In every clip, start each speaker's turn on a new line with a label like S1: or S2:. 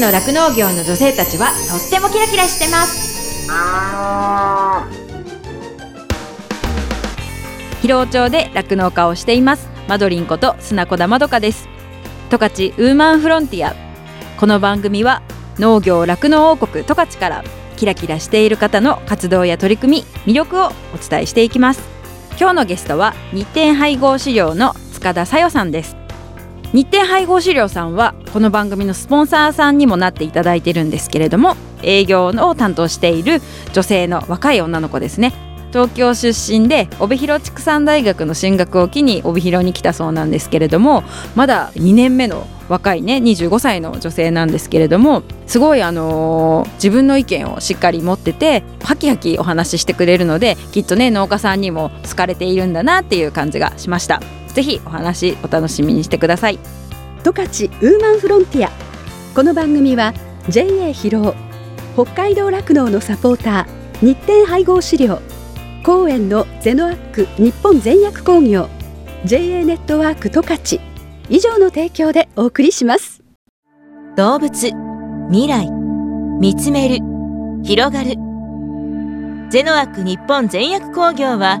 S1: の酪農業の女性たちはとってもキラキラしてます。
S2: 広尾町で酪農家をしています。マドリンこと砂子田まどかです。十勝ウーマンフロンティア。この番組は農業酪農王国十勝からキラキラしている方の活動や取り組み魅力をお伝えしていきます。今日のゲストは日展配合資料の塚田さよさんです。日展配合資料さんはこの番組のスポンサーさんにもなっていただいてるんですけれども営業を担当している女性の若い女の子ですね。東京出身で帯広畜産大学の進学を機に帯広に来たそうなんですけれどもまだ2年目の若いね25歳の女性なんですけれどもすごいあのー自分の意見をしっかり持っててハキハキお話ししてくれるのできっとね農家さんにも好かれているんだなっていう感じがしました。ぜひお話お楽しみにしてください。
S3: 十勝ウーマンフロンティア。この番組は JA 広尾北海道酪農のサポーター日展配合飼料公園のゼノアック日本全薬工業 JA ネットワーク十勝。以上の提供でお送りします。
S4: 動物未来見つめる広がる。ゼノアック日本全薬工業は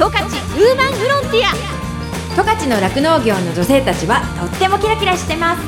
S1: 十勝ウーマンフロンティア。十勝の酪農業の女性たちはとってもキラキラしてます。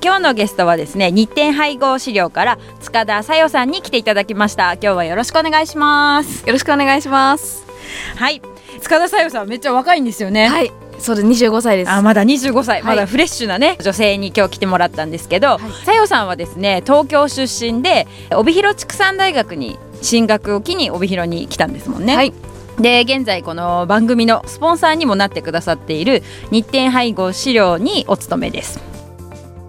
S2: 今日のゲストはですね日展配合資料から塚田さよさんに来ていただきました。今日はよろしくお願いします。
S5: よろしくお願いします。
S2: はい。塚田さよさんめっちゃ若いんですよね。
S5: はい、そうです。二十五歳です。
S2: あまだ25歳、
S5: はい
S2: まだフレッシュなね女性に今日来てもらったんですけど、さよさんはですね東京出身で帯広畜産大学に進学を機に帯広に来たんですもんね。
S5: はい
S2: で現在この番組のスポンサーにもなってくださっている日展配合資料にお勤めです。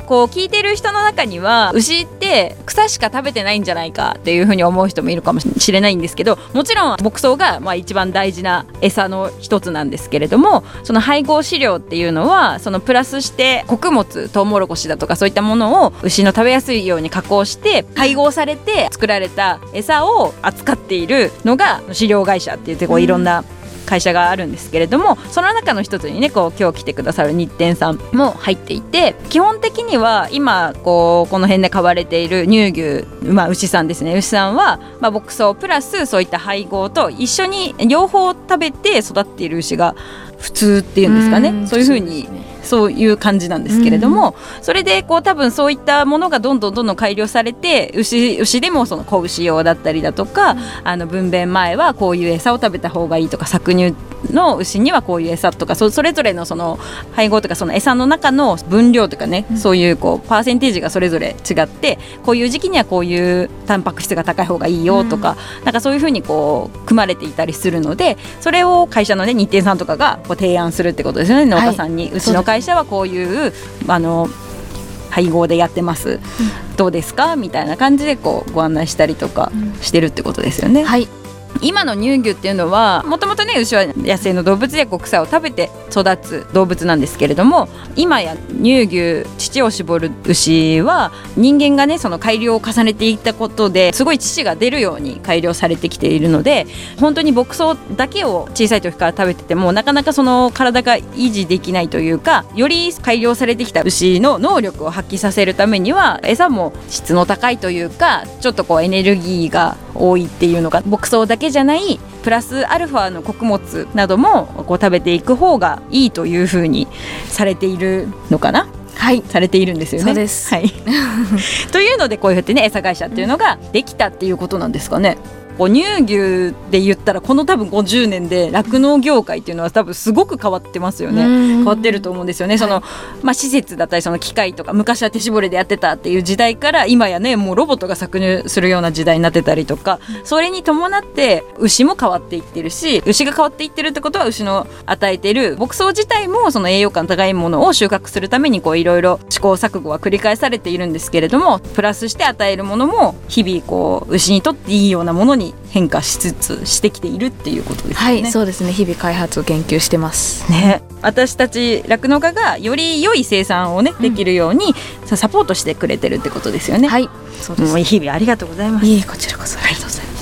S2: こう聞いてる人の中には牛って草しか食べてないんじゃないかっていうふうに思う人もいるかもしれないんですけどもちろん牧草がまあ一番大事な餌の一つなんですけれどもその配合飼料っていうのはそのプラスして穀物トウモロコシだとかそういったものを牛の食べやすいように加工して配合されて作られた餌を扱っているのが飼料会社って言ってこういろんな会社があるんですけれどもその中の一つにねこう今日来てくださる日展さんも入っていて基本的には今こうこの辺で飼われている乳牛、まあ、牛さんですね。牛さんは、まあ、牧草プラスそういった配合と一緒に両方食べて育っている牛が普通っていうんですかね。
S5: ん
S2: そういうふうにそういう感じなんですけれども、それでこう多分そういったものがどんどんどんどん改良されて牛牛でもその子牛用だったりだとか、あの分娩前はこういう餌を食べた方がいいとか搾乳の牛にはこういう餌とかそそれぞれのその配合とかその餌の中の分量とかね、そういうこうパーセンテージがそれぞれ違ってこういう時期にはこういうタンパク質が高い方がいいよとか、なんかそういうふうにこう組まれていたりするのでそれを会社のね日展さんとかがこう提案するってことですよね。農家さんに、うちの会社はこういうあの配合でやってます、どうですか？みたいな感じでこうご案内したりとかしてるってことですよね。
S5: はい。
S2: 今の乳牛っていうのはもともとね牛は野生の動物でこう草を食べて育つ動物なんですけれども今や乳牛乳を絞る牛は人間がねその改良を重ねていったことですごい乳が出るように改良されてきているので本当に牧草だけを小さい時から食べててもなかなかその体が維持できないというかより改良されてきた牛の能力を発揮させるためには餌も質の高いというかちょっとこうエネルギーが多いっていうのが牧草だけじゃないプラスアルファの穀物などもこう食べていく方がいいというふうにされているのかな？
S5: はい。
S2: されているんですよね。
S5: そうです
S2: はい、というのでこういうふうにね餌会社っていうのができたっていうことなんですかね。こう乳牛で言ったらこの多分50年で酪農業界っていうのは多分すごく変わってますよね。変わってると思うんですよね。その、まあ、施設だったりその機械とか昔は手絞りでやってたっていう時代から今やねもうロボットが搾乳するような時代になってたりとかそれに伴って牛も変わっていってるし牛が変わっていってるってことは牛の与えてる牧草自体もその栄養価の高いものを収穫するためにこういろいろ試行錯誤は繰り返されているんですけれどもプラスして与えるものも日々こう牛にとっていいようなものに変化しつつしてきているっていうことですよね。
S5: はい、そうですね。日々開発を研究してます。
S2: ね、私たち酪農家がより良い生産をねできるように、さサポートしてくれてるってことですよね。
S5: はい、そうです。
S2: もう日々ありがとうございます。
S5: いえ、こちらこそありがとうございます。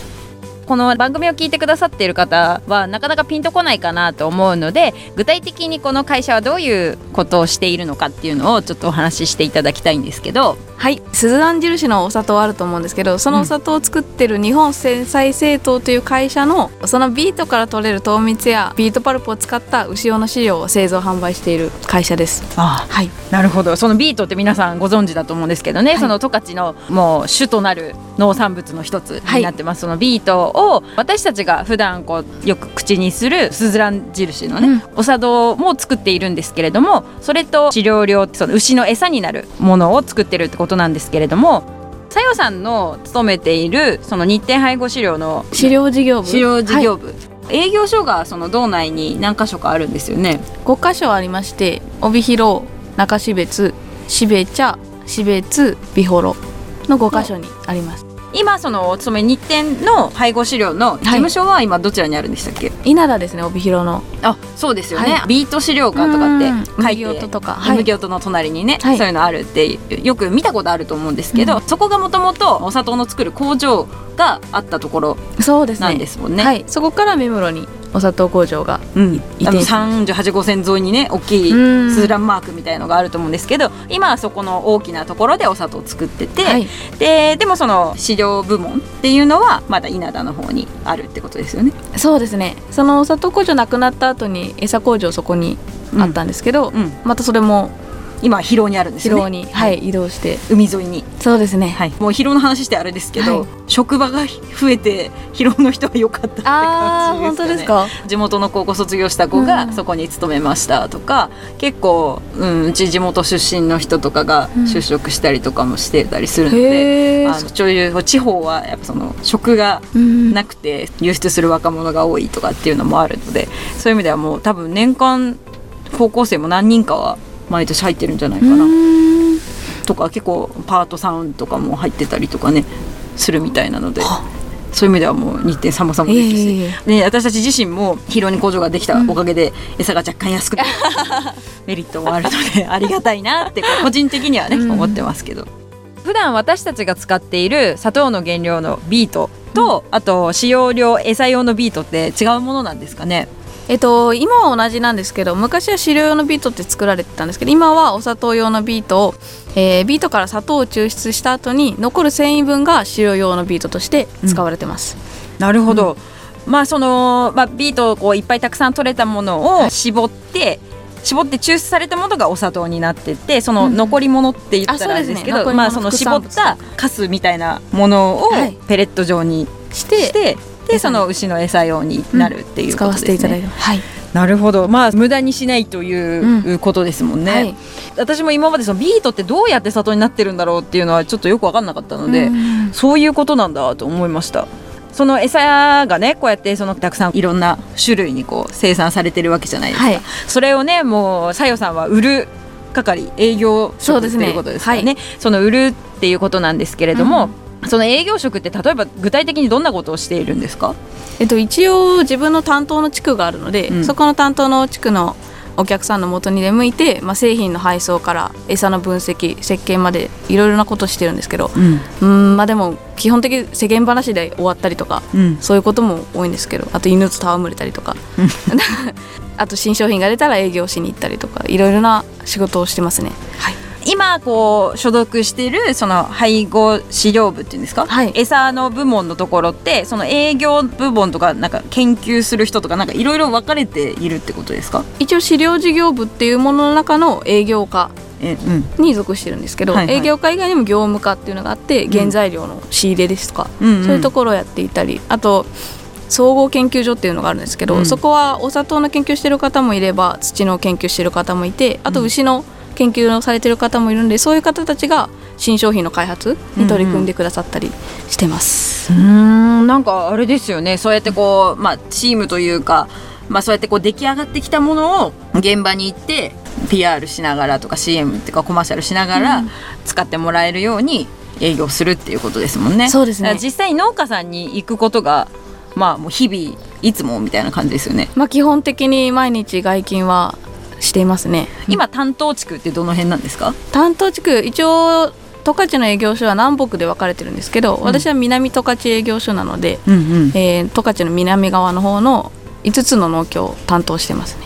S2: この番組を聞いてくださっている方はなかなかピンとこないかなと思うので具体的にこの会社はどういうことをしているのかっていうのをちょっとお話ししていただきたいんですけど
S5: はい、スズラン印のお砂糖あると思うんですけどそのお砂糖を作ってる日本甜菜製糖という会社のそのビートから取れる糖蜜やビートパルプを使った牛用の飼料を製造販売している会社です。
S2: あ
S5: はい。
S2: なるほど。そのビートって皆さんご存知だと思うんですけどね、
S5: はい。
S2: その十勝のもう主となる農産物の一つになってます、そのビートを私たちが普段こうよく口にするスズラン印のね、
S5: うん。
S2: お砂糖も作っているんですけれどもそれと飼料用その牛の餌になるものを作ってるってことなんですけれどもさよさんの勤めているその日展配合飼料の
S5: 飼料事業部？
S2: 飼料事業
S5: はい。
S2: 部、営業所がその道内に何箇所かあるんですよね。
S5: 5箇所ありまして帯広中標津標茶標津美幌の5箇所にあります
S2: 今そのお勤め日展の配合飼料の事務所は今どちらにあるんでしたっけ、
S5: 稲田ですね帯広の。
S2: あそうですよね、
S5: は
S2: ビート資料館とかって
S5: うん
S2: 書いて
S5: 麦音とかはい。
S2: 麦音の隣にね、
S5: はい。
S2: そういうのあるってよく見たことあると思うんですけど、
S5: うん。
S2: そこがもともとお砂糖の作る工場があったところ
S5: そうですね。
S2: なんですもんね。
S5: はい。そこから目黒にお砂糖工場が
S2: うん、あの
S5: 移転し
S2: 38号線沿いにね大きい
S5: うん。
S2: スーランマークみたいのがあると思うんですけど今はそこの大きなところでお砂糖を作ってて、
S5: はい。
S2: ででもその飼料部門っていうのはまだ稲田の方にあるってことですよね。
S5: そうですね。そのお砂糖工場なくなった後に餌工場そこにあったんですけど、
S2: うん、
S5: またそれも
S2: 今は広尾にあるんですよね。
S5: 広尾に、はい。移動して。
S2: 海沿いに、
S5: そうですね、
S2: はい、もう広尾の話してあれですけど、
S5: はい
S2: 職場が増えて広尾の人は良かったって感じですかね。
S5: 本当ですか？
S2: 地元の高校卒業した子
S5: うん。
S2: がそこに勤めましたとか、結構、うん、うち地元出身の人とかが
S5: うん。
S2: 就職したりとかもしてたりするので、
S5: へえ
S2: あのそういう地方はやっぱその職が
S5: うん
S2: なくて輸出する若者が多いとかっていうのもあるのでそういう意味ではもう多分年間高校生も何人かは毎年入ってるんじゃないかな。
S5: うん。
S2: とか結構パートさんとかも入ってたりとかねするみたいなのでそういう意味ではもう日程様々ですし、
S5: いえいえい
S2: で私たち自身も広尾に工場ができたおかげで餌が若干安くなる メリットもあるので ありがたいなって個人的にはね、
S5: うん。
S2: 思ってますけど。普段私たちが使っている砂糖の原料のビートと、あと使用量餌用のビートって違うものなんですかね？
S5: えっと今は同じなんですけど昔は飼料用のビートって作られてたんですけど今はお砂糖用のビートを、えービートから砂糖を抽出した後に残る繊維分が飼料用のビートとして使われてます、
S2: なるほど、まあその、まあ、ビートをこういっぱいたくさん取れたものを絞って、絞って抽出されたものがお砂糖になっててその
S5: うん。
S2: 残り物って言ったらあれですけど、
S5: あそうですね。
S2: まあその絞ったカスみたいなものを
S5: はい。
S2: ペレット状に
S5: して
S2: して、でその牛の餌用になるっていう
S5: 使わ
S2: ことですね。
S5: せていただいてはい。
S2: なるほど。まあ無駄にしないということですもんね。
S5: はい。
S2: 私も今までそのビートってどうやって砂糖になってるんだろうっていうのはちょっとよく分かんなかったので、
S5: うん。
S2: そういうことなんだと思いました。その餌がねこうやってそのたくさんいろんな種類にこう生産されてるわけじゃないですか、
S5: はい。
S2: それをねもうさよさんは売る係営業職って
S5: そうですね。
S2: いうことですからねその売るっていうことなんですけれども、その営業職って例えば具体的にどんなことをしているんですか？
S5: えっと、一応自分の担当の地区があるので、
S2: うん。
S5: そこの担当の地区のお客さんの元に出向いて、まあ、製品の配送から餌の分析設計までいろいろなことしてるんですけどうん。まあでも基本的に世間話で終わったりとか
S2: うん。
S5: そういうことも多いんですけどあと犬と戯れたりとか あと新商品が出たら営業しに行ったりとかいろいろな仕事をしてますね。はい
S2: 今こう所属しているその配合飼料部っていうんですか、
S5: はい。
S2: 餌の部門のところってその営業部門とかなんか研究する人とかなんかいろいろ分かれているってことですか？
S5: 一応飼料事業部っていうものの中の営業課に属してるんですけど、
S2: はいはい。
S5: 営業課以外にも業務課っていうのがあって原材料の仕入れですとか、
S2: うんうん。
S5: そういうところをやっていたりあと総合研究所っていうのがあるんですけど、
S2: うん。
S5: そこはお砂糖の研究してる方もいれば土の研究してる方もいてあと牛の研究をされてる方もいるんでそういう方たちが新商品の開発に取り組んでくださったりしてます。
S2: うーんなんかあれですよねそうやってこう、まあ、チームというか、まあ、そうやってこう出来上がってきたものを現場に行って PR しながらとか CM っていうかコマーシャルしながら使ってもらえるように営業するっていうことですもんね。
S5: そうですね
S2: 実際に農家さんに行くことがまあもう日々いつもみたいな感じですよね。
S5: まあ、基本的に毎日外勤はしていますね。
S2: 今担当地区ってどの辺なんですか？
S5: 担当地区一応十勝の営業所は南北で分かれてるんですけど、私は南十勝営業所なので、
S2: うんうん
S5: えー十勝の南側の方の5つの農協を担当してますね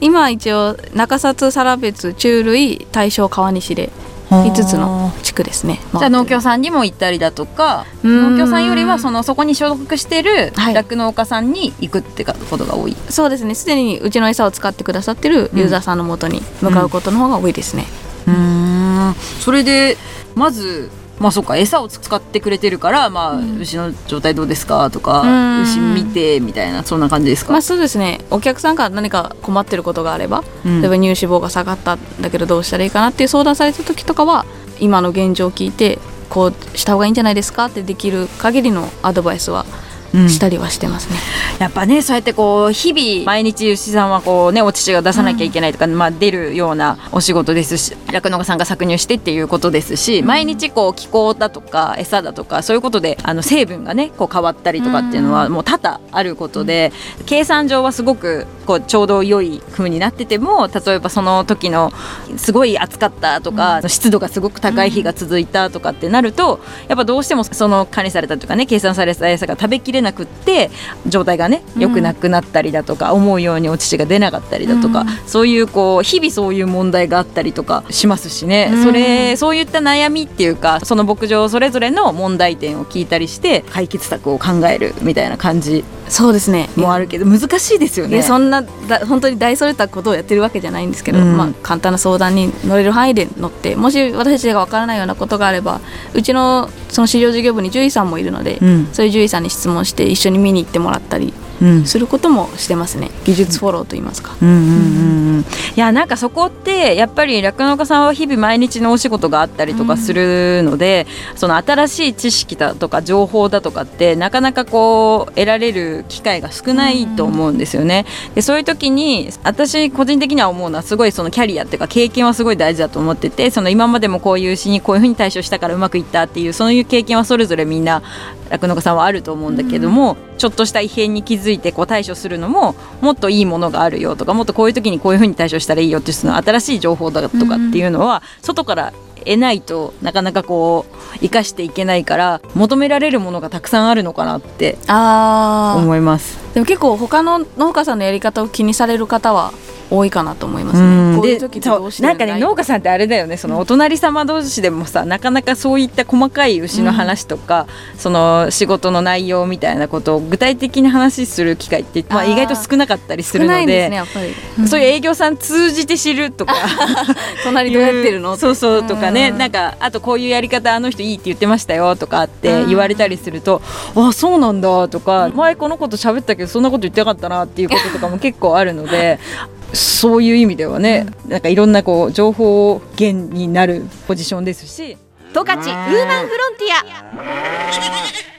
S5: 今は一応中札更別中類大正川西で5つの地区ですね。
S2: じゃあ農協さんにも行ったりだとか
S5: うん。
S2: 農協さんよりはそのそこに所属してる
S5: はい。
S2: 酪農家さんに行くってことが多い。
S5: そうですね。すでにうちの餌を使ってくださってるユーザーさんのもとに向かうことの方が多いですね、
S2: うーん。それでまずまあそっか餌を使ってくれてるから、まあ
S5: うん。
S2: 牛の状態どうですかとか、
S5: うん。
S2: 牛見てみたいなそんな感じですか、
S5: まあそうですね。お客さんから何か困ってることがあれば、
S2: うん。
S5: 例えば乳脂肪が下がったんだけどどうしたらいいかなっていう相談された時とかは今の現状を聞いてこうした方がいいんじゃないですかってできる限りのアドバイスは
S2: うん
S5: したりはしてますね。
S2: やっぱねそうやってこう日々毎日牛さんはこうねお乳が出さなきゃいけないとか、まあ、出るようなお仕事ですし酪農家さんが搾乳してっていうことですし、毎日こう気候だとか餌だとかそういうことであの成分がねこう変わったりとかっていうのはもう多々あることで、計算上はすごくこうちょうど良い風になってても例えばその時のすごい暑かったとか、湿度がすごく高い日が続いたとかってなるとやっぱどうしてもその管理されたというかね計算された餌が食べきれなくって状態がね良くなくなったりだとか、思うようにお乳が出なかったりだとか、
S5: うん。
S2: そういうこう日々そういう問題があったりとかしますしね、
S5: うん。
S2: それそういった悩みっていうかその牧場それぞれの問題点を聞いたりして解決策を考えるみたいな感じ
S5: そうですね。
S2: もあるけど難しいですよね。
S5: そんなだ本当に大それたことをやってるわけじゃないんですけど、
S2: うん。
S5: まあ、簡単な相談に乗れる範囲で乗ってもし私たちがわからないようなことがあればうちのその飼料事業部に獣医さんもいるので、
S2: うん。
S5: そういう獣医さんに質問して一緒に見に行ってもらったり
S2: うん
S5: することもしてますね技術フォローといいますか。
S2: うんうんうんうん、いやなんかそこってやっぱり酪農家さんは日々毎日のお仕事があったりとかするので、その新しい知識だとか情報だとかってなかなかこう得られる機会が少ないと思うんですよね。でそういう時に私個人的には思うのはすごいそのキャリアっていうか経験はすごい大事だと思っててその今までもこういう牛にこういうふうに対処したからうまくいったっていうそういう経験はそれぞれみんな酪農家さんはあると思うんだけども、ちょっとした異変に気づいてこう対処するのももっといいものがあるよとかもっとこういう時にこういうふうに対処したらいいよっていうその新しい情報だとかっていうのは外から得ないとなかなかこう生かしていけないから求められるものがたくさんあるのかなって
S5: あ
S2: 思います。
S5: でも結構他の農家さんのやり方を気にされる方は多いかなと思います
S2: うん
S5: ね。
S2: でそうなんかね農家さんってあれだよね。そのお隣様同士でもさなかなかそういった細かい牛の話とか、その仕事の内容みたいなことを具体的に話する機会って、まあ、意外と少なかったりす
S5: 少
S2: るので。そういう営業さん通じて知るとか。
S5: 隣どうやってるの？
S2: そうそうとかね。
S5: うん。
S2: なんかあとこういうやり方あの人いいって言ってましたよとかって
S5: うん。
S2: 言われたりするとあそうなんだとか前このこと喋ったけどそんなこと言ってなかったなっていうこととかも結構あるので そういう意味ではねなんかいろんなこう情報源になるポジションですし。
S6: 十勝ウーマンフロンティ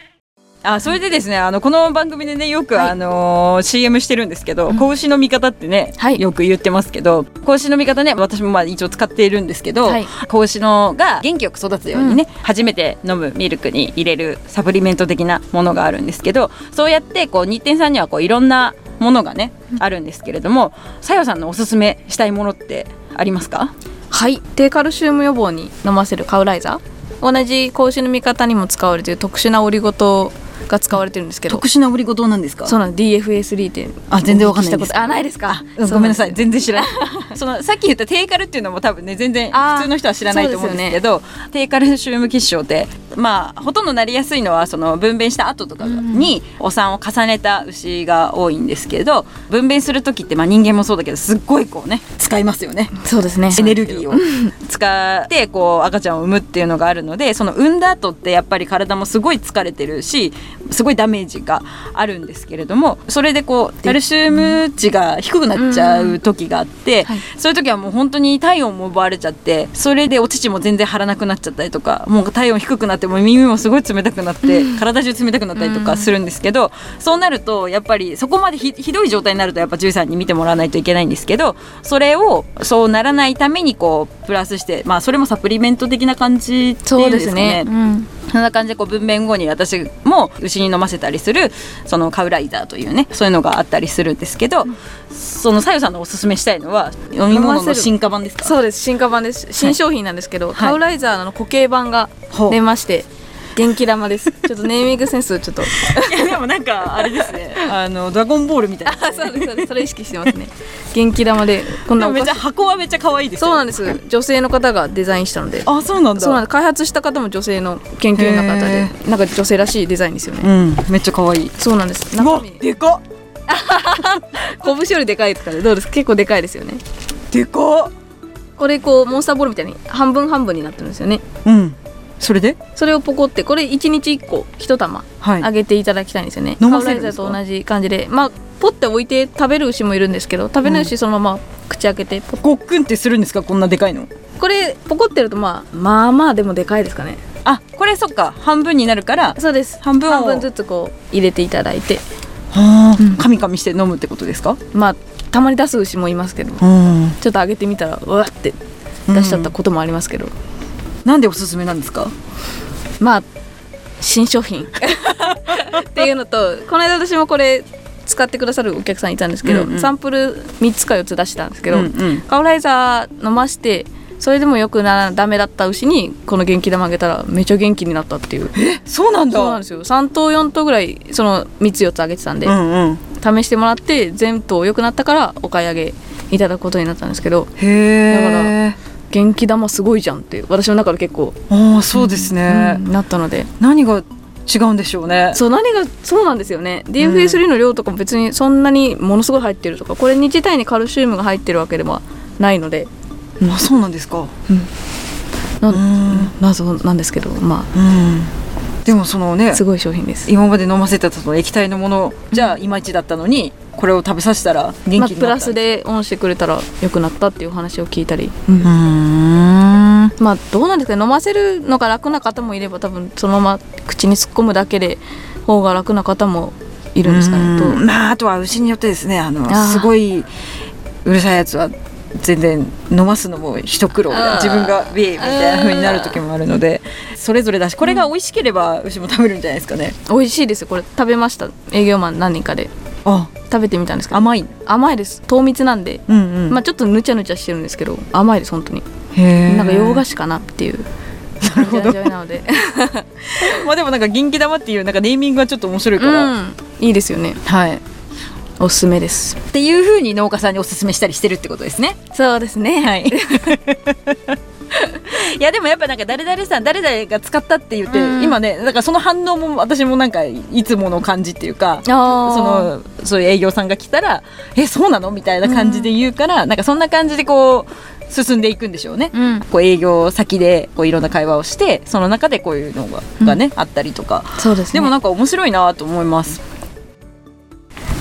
S2: あそれでですねあのこの番組でねよく、
S5: はい。
S2: あのー CM してるんですけど、子牛の味方ってね、
S5: はい。
S2: よく言ってますけど子牛の味方ね私もまあ一応使っているんですけど、
S5: はい。
S2: 子牛のが元気よく育つようにね、初めて飲むミルクに入れるサプリメント的なものがあるんですけどそうやってこう日展さんにはこういろんなものがね、あるんですけれどもさよさんのおすすめしたいものってありますか？
S5: はい。低カルシウム予防に飲ませるカウライザー。同じ子牛の味方にも使われている特殊なオリゴ糖が使われてるんですけど。
S2: 特殊なオリゴ糖なんですか？
S5: そうなんです DFA3 って。
S2: あ全然わかんないです。
S5: あないですか？
S2: うんごめんなさい。全然知らない。そのさっき言った低カルっていうのも多分ね全然普通の人は知らないと思うんですけど低カルシウム結晶ってまあほとんどなりやすいのはその分娩した後とかにお産を重ねた牛が多いんですけど分娩する時ってまあ人間もそうだけどすっごいこうね使いますよね。
S5: そうですね。
S2: エネルギーを。使ってこう赤ちゃんを産むっていうのがあるのでその産んだ後ってやっぱり体もすごい疲れてるしすごいダメージがあるんですけれどもそれでこうカルシウム値が低くなっちゃう時があって、
S5: はい。
S2: そういう時はもう本当に体温も奪われちゃってそれでお乳も全然張らなくなっちゃったりとかもう体温低くなってもう耳もすごい冷たくなって体中冷たくなったりとかするんですけどそうなるとやっぱりそこまでひひどい状態になるとやっぱ獣医さんに見てもらわないといけないんですけどそれをそうならないためにこうプラスしてまあそれもサプリメント的な感じってい
S5: そううん
S2: でか
S5: ですすね
S2: ね。
S5: うん
S2: そんな感じでこう分娩後に私も牛に飲ませたりするそのカウライザーというねそういうのがあったりするんですけど、そのさよさんのおすすめしたいのは飲み物の進化版ですか？
S5: そうです。進化版です。新商品なんですけど、
S2: はい。
S5: カウライザーの固形版が出まして元気玉です。ちょっとネーミングセンスちょっと。
S2: いやでもなんかあれですね。あのドラゴンボールみたいな。
S5: あそうですそうです。それ意識してますね。元気玉でこんなお
S2: めっちゃ箱はめっちゃ可愛いですよ
S5: そうなんです。女性の方がデザインしたので。
S2: あそうなんだ。
S5: そうなんです。開発した方も女性の研究員の方で
S2: へ
S5: なんか女性らしいデザインですよね。
S2: うんめっちゃ可愛い。
S5: そうなんです。中身。
S2: でかっ。
S5: 拳よりでかいですからねどうです結構でかいですよね。
S2: でかっ。
S5: これこうモンスターボールみたいに半分半分になってるんですよね。
S2: うんそれで？
S5: それをポコってこれ1日1個1玉
S2: はい。
S5: あげていただきたいんですよね、
S2: 飲
S5: カウライザー
S2: ませる
S5: と同じ感じで。まあポッて置いて食べる牛もいるんですけど食べない牛そのまま口開けてポッ
S2: ごっくんってするんですか？こんなでかいの？
S5: これポコってるとまあまあまあでもでかいですかね。
S2: あこれそっか。半分になるから
S5: そうです。
S2: 半分を
S5: 半分ずつこう入れていただいて。
S2: はあ。カミカミして飲むってことですか？
S5: まあたまに出す牛もいますけど
S2: うん。
S5: ちょっとあげてみたらうわって出しちゃったこともありますけど、
S2: なんでおすすめなんですか？
S5: まあ新商品。っていうのとこの間私もこれ使ってくださるお客さんいたんですけど、
S2: うんうん。
S5: サンプル3つか4つ出したんですけど、
S2: うんうん。
S5: カウライザー飲ましてそれでもよくなダメだった牛にこの元気玉あげたらめっちゃ元気になったっていう。
S2: そうなんだ。
S5: そうなんですよ。3頭4頭ぐらいその3つ4つあげてたんで、
S2: うんうん。
S5: 試してもらって全頭良くなったからお買い上げいただくことになったんですけど。
S2: へえ
S5: 元気玉すごいじゃんって私の中で結構、
S2: ああそうですね、
S5: うんなったので。
S2: 何が違うんでしょうね。
S5: そう何がそうなんですよね。DFA3 の量とかも別にそんなにものすごい入ってるとかこれに自体にカルシウムが入ってるわけではないので。
S2: あそうなんですか。
S5: な
S2: うん。
S5: 謎なんですけどま
S2: うんでもそのね
S5: あすごい商品です。
S2: 今まで飲ませてたその液体のものじゃあいまいちだったのにこれを食べさせたら元気になった、
S5: まあ、プラスでオンしてくれたら良くなったっていう話を聞いたり、
S2: うーん。
S5: まあどうなんですかね。飲ませるのが楽な方もいれば多分そのまま口に突っ込むだけで方が楽な方もいるんですかねと。
S2: うん。まああとは牛によってですねあのすごいうるさいやつは全然飲ますのも一苦労自分がビーみたいな風になる時もあるのでそれぞれだしこれが美味しければ牛も食べるんじゃないですかね。
S5: 美味しいです。よこれ食べました。営業マン何人かで。
S2: あ。
S5: 食べてみたんですけど。
S2: 甘い。
S5: 甘いです。糖蜜なんで、
S2: うんうん。
S5: まあちょっとぬちゃぬちゃしてるんですけど甘いです本当に。なんか洋菓子かなっていう。感じの味わいなので。
S2: まあでもなんか元気玉っていうなんかネーミングがちょっと面白いか
S5: う
S2: ら、
S5: ん。いいですよね。
S2: はい
S5: おすすめです。
S2: っていう風に農家さんにおすすめしたりしてるってことですね。
S5: そうですね。
S2: はい。いやでもやっぱなんか誰々さん誰々が使ったって言って、
S5: うん。
S2: 今ねだからその反応も私もなんかいつもの感じっていうかそ
S5: あ
S2: のそういう営業さんが来たら「えそうなの?」みたいな感じで言うから、なんかそんな感じでこう進んでいくんでしょうね。
S5: うん。
S2: こう営業先でこういろんな会話をしてその中でこういうのが,、がねあったりとか。
S5: そうですね。
S2: でもなんか面白いなと思います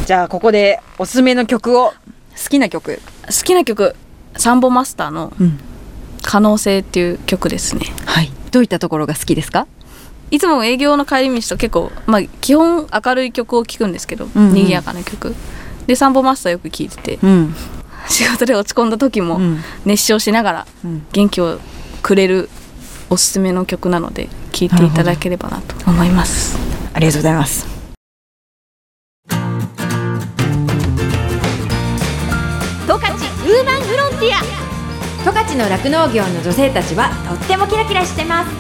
S2: じゃあここでおすすめの曲を。好きな曲。
S5: 好きな曲。サンボマスターの
S2: うん「
S5: 可能性」っていう曲ですね。
S2: はい。どういったところが好きですか？
S5: いつも営業の帰り道と結構、まあ、基本明るい曲を聴くんですけど、
S2: うんうん。
S5: 賑やかな曲。でサンボマスターよく聴いてて
S2: うん。
S5: 仕事で落ち込んだ時も
S2: うん。
S5: 熱唱しながら
S2: うん。
S5: 元気をくれるおすすめの曲なので聴いていただければなと思います。
S2: ありがとうございます
S1: ウーマンフロンティア。十勝の酪農業の女性たちはとってもキラキラしてます。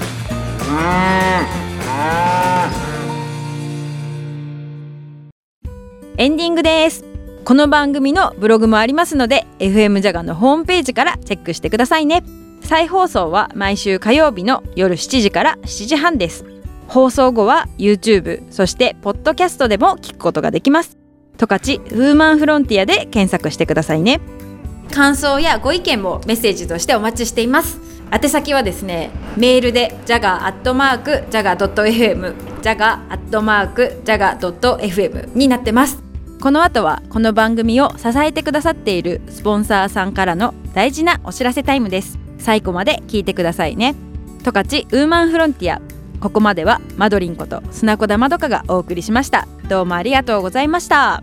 S2: エンディングです。この番組のブログもありますので FM ジャガのホームページからチェックしてくださいね。再放送は毎週火曜日の夜7時から7時半です。放送後は YouTube そしてポッドキャストでも聞くことができます。十勝ウーマンフロンティアで検索してくださいね
S1: 感想やご意見もメッセージとしてお待ちしています。宛先はですねメールで jaga.jaga.fm jaga.jaga.fm になってます。
S2: この後はこの番組を支えてくださっているスポンサーさんからの大事なお知らせタイムです。最後まで聞いてくださいね。十勝ウーマンフロンティア。ここまではマドリンこと砂子田まどかがお送りしました。どうもありがとうございました。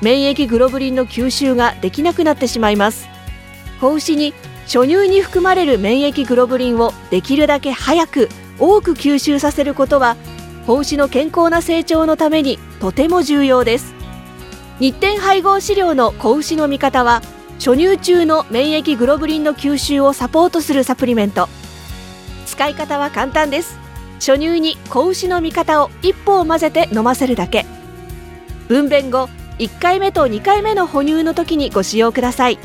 S6: 免疫グロブリンの吸収ができなくなってしまいます。子牛に初乳に含まれる免疫グロブリンをできるだけ早く多く吸収させることは子牛の健康な成長のためにとても重要です。日展配合飼料の子牛の味方は初乳中の免疫グロブリンの吸収をサポートするサプリメント。使い方は簡単です。初乳に子牛の味方を1本混ぜて飲ませるだけ。分娩後1回目と2回目の哺乳の時にご使用ください。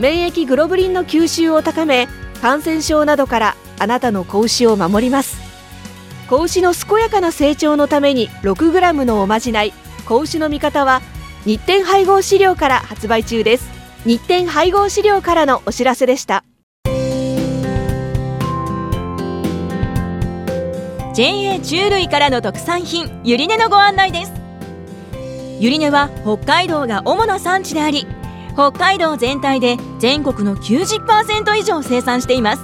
S6: 免疫グロブリンの吸収を高め感染症などからあなたの子牛を守ります。子牛の健やかな成長のために 6g のおまじない子牛の味方は日展配合飼料から発売中です。日展配合飼料からのお知らせでした。
S4: JA 中類からの特産品ゆり根のご案内です。ゆり根は北海道が主な産地であり北海道全体で全国の90%以上生産しています。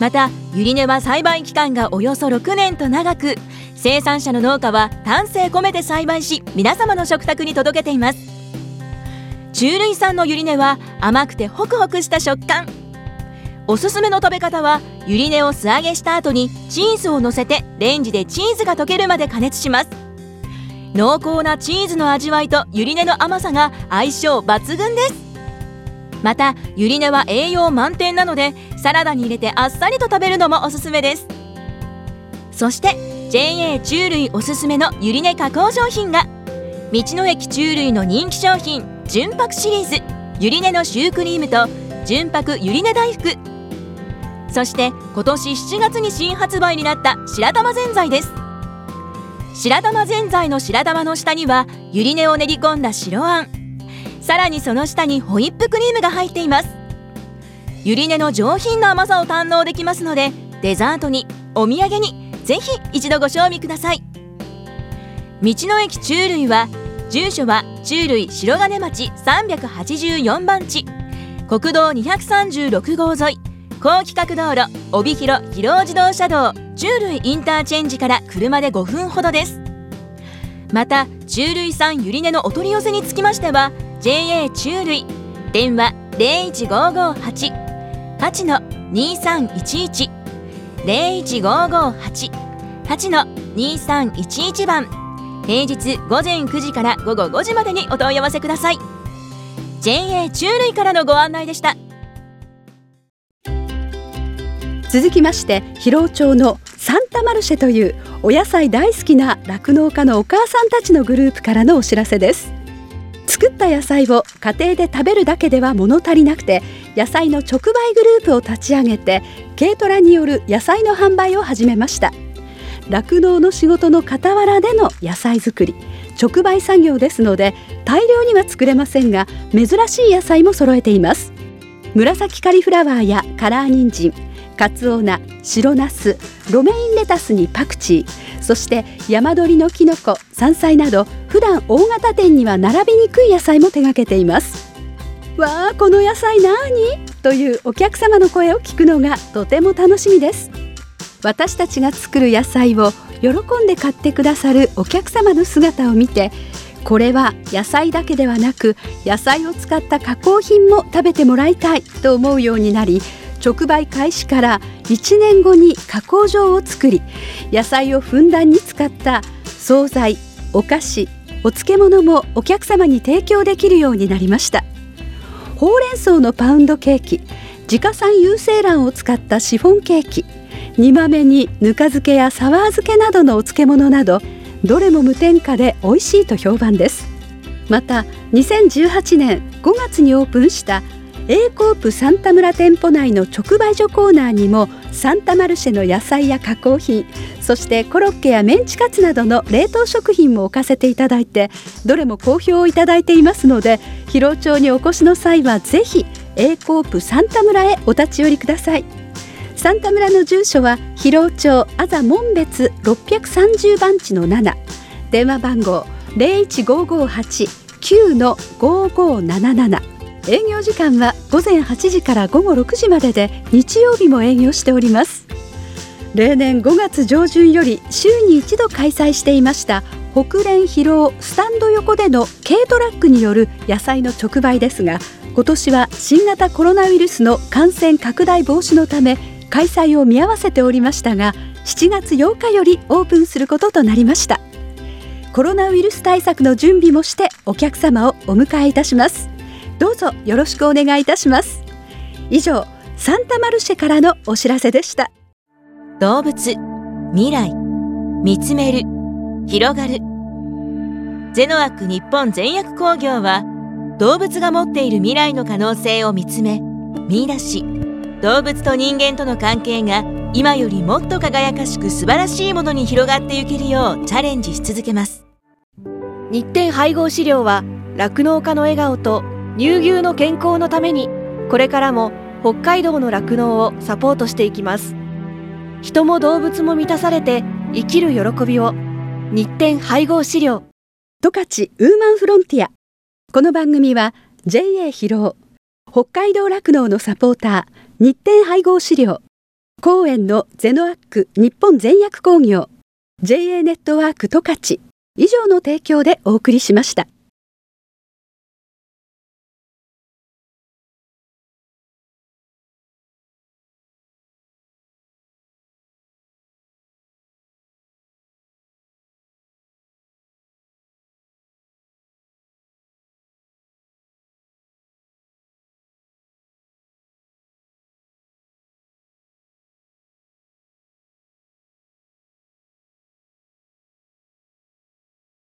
S4: またゆり根は栽培期間がおよそ6年と長く生産者の農家は丹精込めて栽培し皆様の食卓に届けています。中類産のゆり根は甘くてホクホクした食感。おすすめの食べ方はゆり根を素揚げした後にチーズを乗せてレンジでチーズが溶けるまで加熱します。濃厚なチーズの味わいとゆり根の甘さが相性抜群です。またゆり根は栄養満点なのでサラダに入れてあっさりと食べるのもおすすめです。そして JA 中類おすすめのゆり根加工商品が道の駅中類の人気商品純白シリーズゆり根のシュークリームと純白ゆり根大福。そして今年7月に新発売になった白玉ぜんざいです。白玉ぜんざいの白玉の下にはゆり根を練り込んだ白あん。さらにその下にホイップクリームが入っています。ゆり根の上品な甘さを堪能できますのでデザートにお土産にぜひ一度ご賞味ください。道の駅中類は住所は中類白金町384番地。国道236号沿い。高規格道路帯広広尾自動車道中類インターチェンジから車で5分ほどです。また中類産ゆり根のお取り寄せにつきましては JA 中類電話01558の2311 01558の2311番平日午前9時から午後5時までにお問い合わせください。JA 中類からのご案内でした。
S3: 続きまして広尾町のサンタマルシェというお野菜大好きな酪農家のお母さんたちのグループからのお知らせです。作った野菜を家庭で食べるだけでは物足りなくて野菜の直売グループを立ち上げて軽トラによる野菜の販売を始めました。酪農の仕事の傍らでの野菜作り直売作業ですので大量には作れませんが珍しい野菜も揃えています。紫カリフラワーやカラー人参カツオナ白ナスロメインレタスにパクチーそして山鳥のキノコ山菜など普段大型店には並びにくい野菜も手掛けています。わあこの野菜なに？というお客様の声を聞くのがとても楽しみです。私たちが作る野菜を喜んで買ってくださるお客様の姿を見てこれは野菜だけではなく野菜を使った加工品も食べてもらいたいと思うようになり直売開始から1年後に加工場を作り野菜をふんだんに使った惣菜お菓子お漬物もお客様に提供できるようになりました。ほうれん草のパウンドケーキ自家産有精卵を使ったシフォンケーキ煮豆にぬか漬けやサワー漬けなどのお漬物などどれも無添加で美味しいと評判です。また2018年5月にオープンした A コープサンタ村店舗内の直売所コーナーにもサンタマルシェの野菜や加工品そしてコロッケやメンチカツなどの冷凍食品も置かせていただいてどれも好評をいただいていますので広尾町にお越しの際はぜひ A コープサンタ村へお立ち寄りください。サンタ村の住所は広尾町あざ門別630番地の7電話番号01558-9の5577営業時間は午前8時から午後6時までで日曜日も営業しております。例年5月上旬より週に一度開催していました北連広尾スタンド横での軽トラックによる野菜の直売ですが今年は新型コロナウイルスの感染拡大防止のため開催を見合わせておりましたが7月8日よりオープンすることとなりました。コロナウイルス対策の準備もしてお客様をお迎えいたします。どうぞよろしくお願いいたします。以上サンタマルシェからのお知らせでした。
S4: 動物未来見つめる広がる。ゼノアック日本全薬工業は動物が持っている未来の可能性を見つめ見出し。動物と人間との関係が今よりもっと輝かしく素晴らしいものに広がっていけるようチャレンジし続けます。
S6: 日展配合飼料は酪農家の笑顔と乳牛の健康のためにこれからも北海道の酪農をサポートしていきます。人も動物も満たされて生きる喜びを。日展配合飼料。
S3: 十勝ウーマンフロンティア。この番組は JA 広尾。北海道酪農のサポーター。日展配合資料。公園のゼノアック。日本全薬工業。JA ネットワーク十勝。以上の提供でお送りしました。